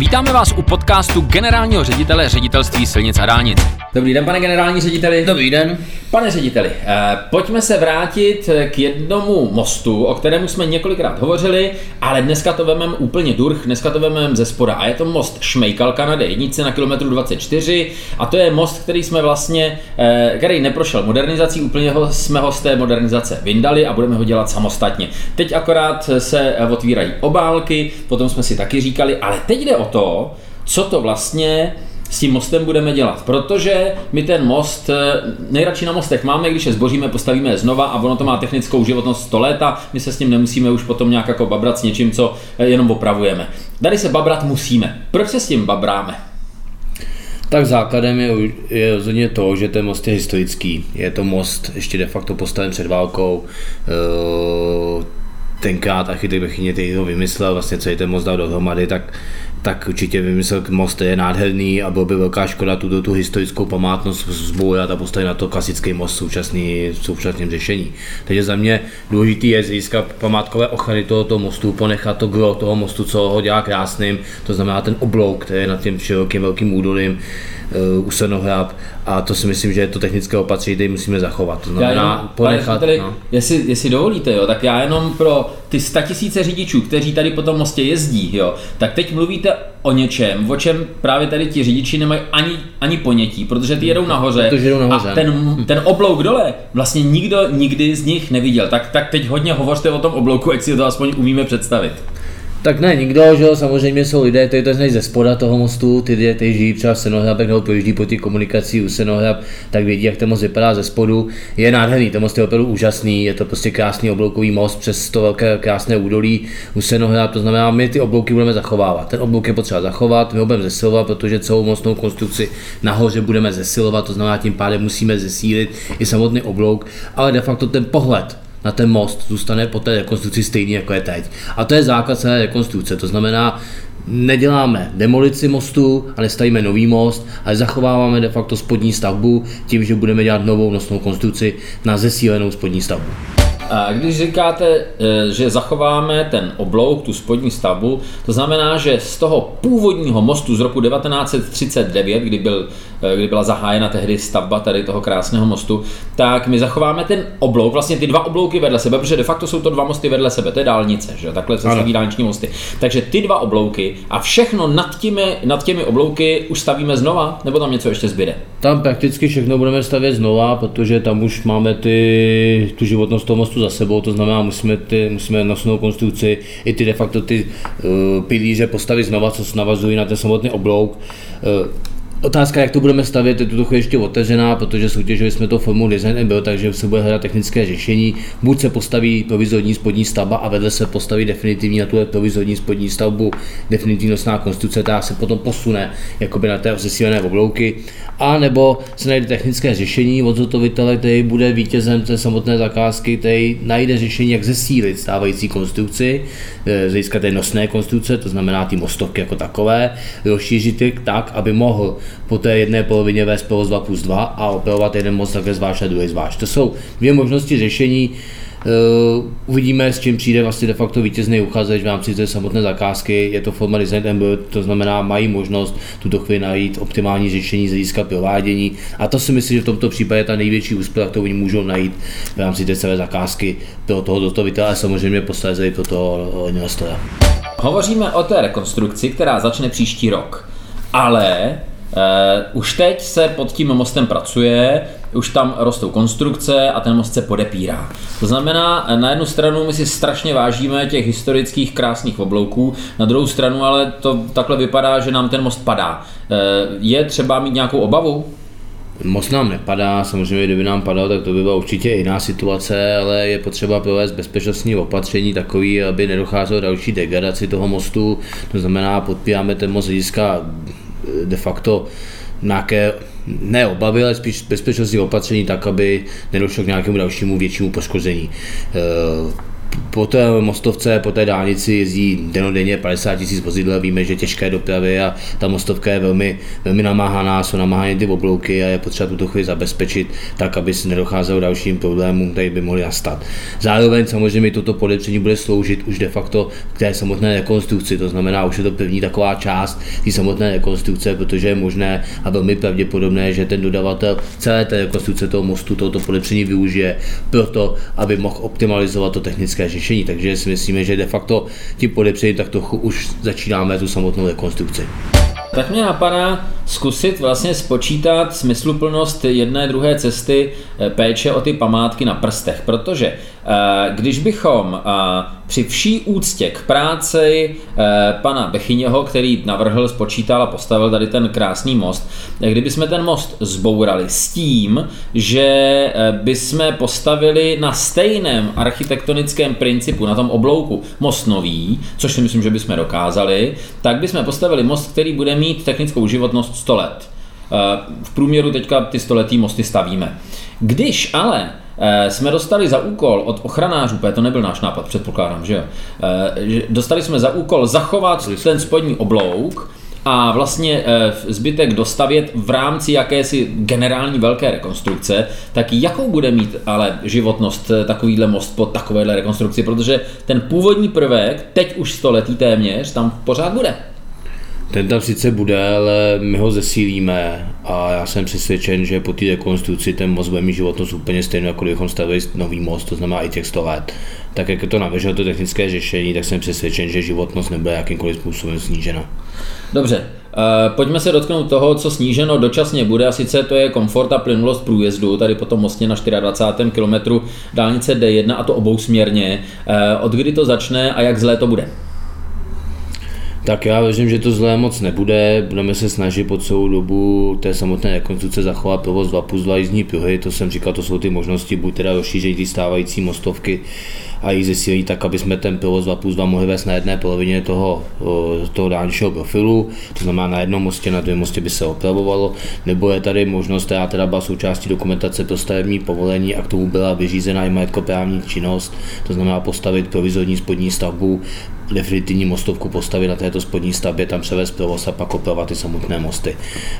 Vítáme vás u podcastu generálního ředitele ředitelství silnic a dálnic. Dobrý den, pane generální řediteli. Dobrý den. Pane řediteli, eh, pojďme se vrátit k jednomu mostu, o kterému jsme několikrát hovořili, ale dneska to vememe úplně durch, dneska to vememe ze spoda. A je to most Šmejkalka na D1 na kilometru 24 a to je most, který jsme vlastně, eh, který neprošel modernizací, úplně ho, jsme ho z té modernizace vyndali a budeme ho dělat samostatně. Teď akorát se otvírají obálky, potom jsme si taky říkali, ale teď jde o to, co to vlastně s tím mostem budeme dělat, protože my ten most eh, nejradši na mostech máme, když je zboříme, postavíme je znova a ono to má technickou životnost 100 let a my se s tím nemusíme už potom nějak jako babrat s něčím, co eh, jenom opravujeme. Tady se babrat musíme. Proč se s tím babráme? Tak základem je, je rozhodně to, že ten most je historický. Je to most ještě de facto postaven před válkou. Eh, tenkrát architekt Bechyně, to vymyslel, vlastně celý ten most dal dohromady, tak tak určitě vymyslel, most je nádherný a bylo by velká škoda tuto tu historickou památnost zbourat a postavit na to klasický most současný, v současném řešení. Takže za mě důležitý je získat památkové ochrany tohoto mostu, ponechat to gro toho mostu, co ho dělá krásným, to znamená ten oblouk, který je nad tím širokým velkým údolím, uh, u Senohrab a to si myslím, že je to technické opatření, které musíme zachovat. To znamená jenom, ponechat. Tady, no. jestli, jestli dovolíte, jo, tak já jenom pro ty tisíce řidičů, kteří tady po tom mostě jezdí, jo, tak teď mluvíte o něčem, o čem právě tady ti řidiči nemají ani, ani ponětí, protože ty jedou nahoře, protože jedou nahoře. a ten, ten oblouk dole vlastně nikdo nikdy z nich neviděl. Tak, tak teď hodně hovořte o tom oblouku, ať si to aspoň umíme představit. Tak ne, nikdo, že jo, samozřejmě jsou lidé, kteří to znají ze spoda toho mostu, ty, ty žijí třeba v Senohrabech nebo projíždí po té komunikací u Senohrab, tak vědí, jak ten most vypadá ze spodu. Je nádherný, ten most je opravdu úžasný, je to prostě krásný obloukový most přes to velké krásné údolí u Senohrab, to znamená, my ty oblouky budeme zachovávat. Ten oblouk je potřeba zachovat, my ho budeme zesilovat, protože celou mostnou konstrukci nahoře budeme zesilovat, to znamená, tím pádem musíme zesílit i samotný oblouk, ale de facto ten pohled na ten most zůstane po té rekonstrukci stejný, jako je teď. A to je základ celé rekonstrukce, to znamená, neděláme demolici mostu a nestavíme nový most, ale zachováváme de facto spodní stavbu tím, že budeme dělat novou nosnou konstrukci na zesílenou spodní stavbu. A když říkáte, eh, že zachováme ten oblouk, tu spodní stavbu, to znamená, že z toho původního mostu z roku 1939, kdy, byl, kdy byla zahájena tehdy stavba tady toho krásného mostu, tak my zachováme ten oblouk, vlastně ty dva oblouky vedle sebe, protože de facto jsou to dva mosty vedle sebe, to je dálnice, že takhle se staví dálniční mosty. Takže ty dva oblouky a všechno nad těmi, nad těmi oblouky už stavíme znova, nebo tam něco ještě zbyde? Tam prakticky všechno budeme stavět znova, protože tam už máme ty, tu životnost toho mostu za sebou, to znamená, musíme, ty, musíme nosnou konstrukci, i ty de facto ty uh, pilíře postavit znova, co navazují na ten samotný oblouk. Uh, Otázka, jak to budeme stavět, je tuto ještě otevřená, protože soutěžili jsme to formou Design and Build, takže se bude hledat technické řešení. Buď se postaví provizorní spodní stavba a vedle se postaví definitivní na tu provizorní spodní stavbu definitivní nosná konstrukce, která se potom posune jakoby na té zesílené oblouky, a nebo se najde technické řešení od zhotovitele, který bude vítězem té samotné zakázky, který najde řešení, jak zesílit stávající konstrukci, e, získat té nosné konstrukce, to znamená ty mostovky jako takové, rozšířit tak, aby mohl po té jedné polovině vést provoz 2 plus 2 a operovat jeden most takhle zvlášť a druhý zvlášť. To jsou dvě možnosti řešení, Uh, uvidíme, s čím přijde vlastně de facto vítězný uchazeč v rámci té samotné zakázky. Je to forma design and build, to znamená, mají možnost tuto chvíli najít optimální řešení z hlediska provádění. A to si myslím, že v tomto případě ta největší úspěch, kterou oni můžou najít v rámci té celé zakázky pro toho dotovitele a samozřejmě posléze pro toho investora. Hovoříme o té rekonstrukci, která začne příští rok. Ale Uh, už teď se pod tím mostem pracuje, už tam rostou konstrukce a ten most se podepírá. To znamená, na jednu stranu my si strašně vážíme těch historických krásných oblouků, na druhou stranu ale to takhle vypadá, že nám ten most padá. Uh, je třeba mít nějakou obavu? Most nám nepadá, samozřejmě kdyby nám padal, tak to by byla určitě jiná situace, ale je potřeba provést bezpečnostní opatření takový, aby nedocházelo další degradaci toho mostu. To znamená, podpíráme ten most hlediska de facto nějaké ne obavy, ale spíš bezpečnostní opatření tak, aby nedošlo k nějakému dalšímu většímu poškození. Po té mostovce, po té dálnici jezdí denodenně 50 tisíc vozidel, víme, že těžké dopravy a ta mostovka je velmi, velmi namáhaná, jsou namáhané ty oblouky a je potřeba tuto chvíli zabezpečit tak, aby se nedocházelo dalším problémům, které by mohly nastat. Zároveň samozřejmě toto podepření bude sloužit už de facto k té samotné rekonstrukci, to znamená, už je to první taková část té samotné rekonstrukce, protože je možné a velmi pravděpodobné, že ten dodavatel celé té rekonstrukce toho mostu, tohoto podepření využije proto, aby mohl optimalizovat to technické řešení. Takže si myslíme, že de facto tím podepřením tak trochu už začínáme tu samotnou rekonstrukci. Tak mě napadá zkusit vlastně spočítat smysluplnost jedné druhé cesty eh, péče o ty památky na prstech, protože když bychom eh, při vší úctě k práci pana Bechyněho, který navrhl, spočítal a postavil tady ten krásný most, kdyby jsme ten most zbourali s tím, že bychom postavili na stejném architektonickém principu, na tom oblouku, most nový, což si myslím, že bychom dokázali, tak bychom postavili most, který bude mít technickou životnost 100 let. Eh, v průměru teďka ty stoletý mosty stavíme. Když ale eh, jsme dostali za úkol od ochranářů, to nebyl náš nápad, předpokládám, že jo, eh, dostali jsme za úkol zachovat ten spodní oblouk, a vlastně zbytek dostavět v rámci jakési generální velké rekonstrukce, tak jakou bude mít ale životnost takovýhle most po takovéhle rekonstrukci, protože ten původní prvek, teď už stoletý téměř, tam pořád bude. Ten tam sice bude, ale my ho zesílíme a já jsem přesvědčen, že po té rekonstrukci ten most bude mít životnost úplně stejnou, jako kdybychom stavili nový most, to znamená i těch 100 let. Tak jak je to navržené to technické řešení, tak jsem přesvědčen, že životnost nebude jakýmkoliv způsobem snížena. Dobře, uh, pojďme se dotknout toho, co sníženo dočasně bude, a sice to je komfort a plynulost průjezdu, tady po tom mostě na 24. kilometru dálnice D1 a to obousměrně. Uh, od kdy to začne a jak zlé to bude? Tak já věřím, že to zlé moc nebude. Budeme se snažit po celou dobu té samotné rekonstrukce zachovat provoz 2 plus 2 jízdní pruhy. To jsem říkal, to jsou ty možnosti, buď teda rozšířit ty stávající mostovky a jich zesílit tak, aby jsme ten provoz 2 plus 2 mohli vést na jedné polovině toho, toho dálničního profilu, to znamená na jednom mostě, na druhém mostě by se opravovalo, nebo je tady možnost, která teda byla součástí dokumentace pro stavební povolení a k tomu byla vyřízena i majetkoprávní činnost, to znamená postavit provizorní spodní stavbu definitivní mostovku postavit na této spodní stavbě, tam převést provoz a pak opravovat ty samotné mosty.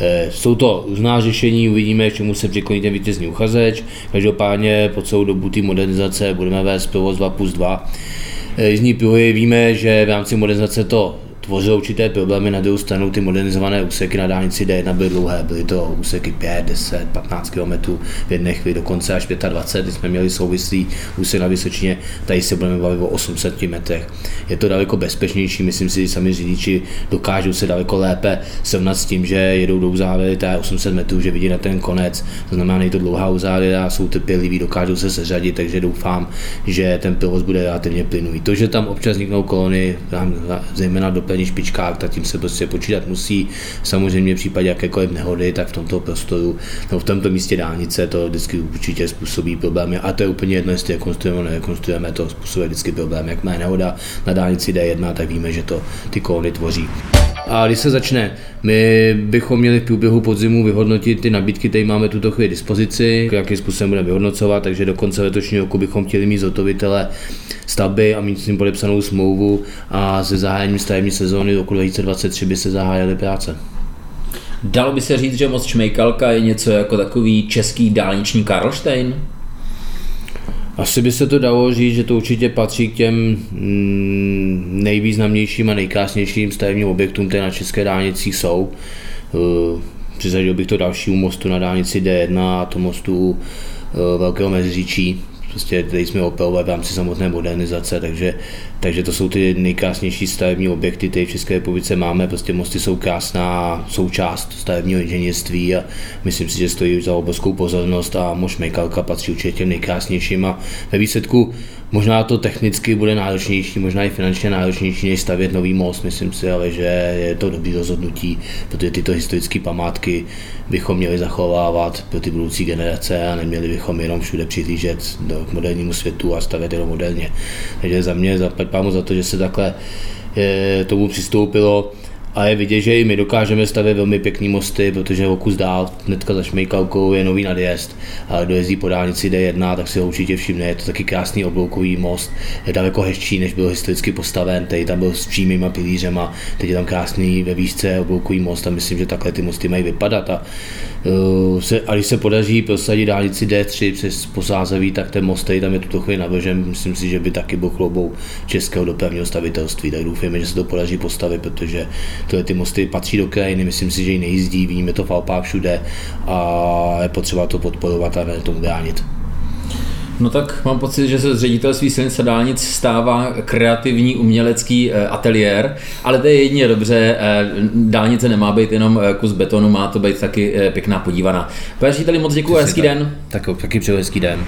E, jsou to různá řešení, uvidíme, čemu se přikloní ten vítězný uchazeč. Každopádně po celou dobu té modernizace budeme vést provoz 2 plus 2. E, jízdní pruhy víme, že v rámci modernizace to tvořilo určité problémy, na druhou stranu ty modernizované úseky na dálnici D1 byly dlouhé, byly to úseky 5, 10, 15 km v jedné chvíli, dokonce až 25, kdy jsme měli souvislý úsek na Vysočině, tady se budeme bavit o 800 metrech. Je to daleko bezpečnější, myslím si, že sami řidiči dokážou se daleko lépe srovnat s tím, že jedou do uzávěry, je 800 metrů, že vidí na ten konec, to znamená, že to dlouhá uzávěra, jsou trpěliví, dokážou se seřadit, takže doufám, že ten provoz bude relativně plynulý. To, že tam občas vzniknou kolony, zejména do úplně špičkách, tak tím se prostě počítat musí. Samozřejmě v případě jakékoliv nehody, tak v tomto prostoru nebo v tomto místě dálnice to vždycky určitě způsobí problémy. A to je úplně jedno, jestli rekonstruujeme nebo nerekonstruujeme, to způsobuje vždycky problém. Jak má nehoda na dálnici D1, tak víme, že to ty kolony tvoří. A když se začne, my bychom měli v průběhu podzimu vyhodnotit ty nabídky, které máme tuto chvíli dispozici, jakým způsobem budeme vyhodnocovat, takže do konce letošního roku bychom chtěli mít zhotovitele stavby a mít s ním podepsanou smlouvu a se zahájením stavební sezóny roku 2023 by se zahájily práce. Dalo by se říct, že most Šmejkalka je něco jako takový český dálniční Karlštejn? Asi by se to dalo říct, že to určitě patří k těm mm, nejvýznamnějším a nejkrásnějším stavebním objektům, které na české dálnicích jsou. Eh, Přizadil bych to dalšímu mostu na dálnici D1 a to mostu eh, Velkého Meziříčí, prostě tady jsme operovali v rámci samotné modernizace, takže, takže to jsou ty nejkrásnější stavební objekty, které v České republice máme, prostě mosty jsou krásná součást stavebního inženýrství a myslím si, že stojí za obrovskou pozornost a Moš Mejkalka patří určitě těm nejkrásnějším a ve výsledku Možná to technicky bude náročnější, možná i finančně náročnější, než stavět nový most, myslím si, ale že je to dobrý rozhodnutí, protože tyto historické památky bychom měli zachovávat pro ty budoucí generace a neměli bychom jenom všude přihlížet do modernímu světu a stavět jenom moderně. Takže za mě, za pámu za to, že se takhle je, eh, tomu přistoupilo a je vidět, že i my dokážeme stavět velmi pěkný mosty, protože o kus dál, hnedka za Šmejkalkou je nový nadjezd, a kdo jezdí po dálnici D1, tak si ho určitě všimne, je to taky krásný obloukový most, je daleko hezčí, než byl historicky postaven, teď tam byl s přímýma pilířema, teď je tam krásný ve výšce obloukový most a myslím, že takhle ty mosty mají vypadat a, se, a když se podaří prosadit dálnici D3 přes Posázeví, tak ten most, který tam je tuto chvíli navržen, myslím si, že by taky byl chlobou českého dopravního stavitelství, tak doufujeme, že se to podaří postavit, protože tyhle ty mosty patří do krajiny, myslím si, že ji nejízdí, vidíme to v Alpách všude a je potřeba to podporovat a ne tomu bránit. No tak mám pocit, že se z ředitelství silnic a dálnic stává kreativní umělecký eh, ateliér, ale to je jedině dobře, eh, dálnice nemá být jenom eh, kus betonu, má to být taky pěkná podívaná. Pane moc děkuji, hezký den. Tak, taky přeju hezký den.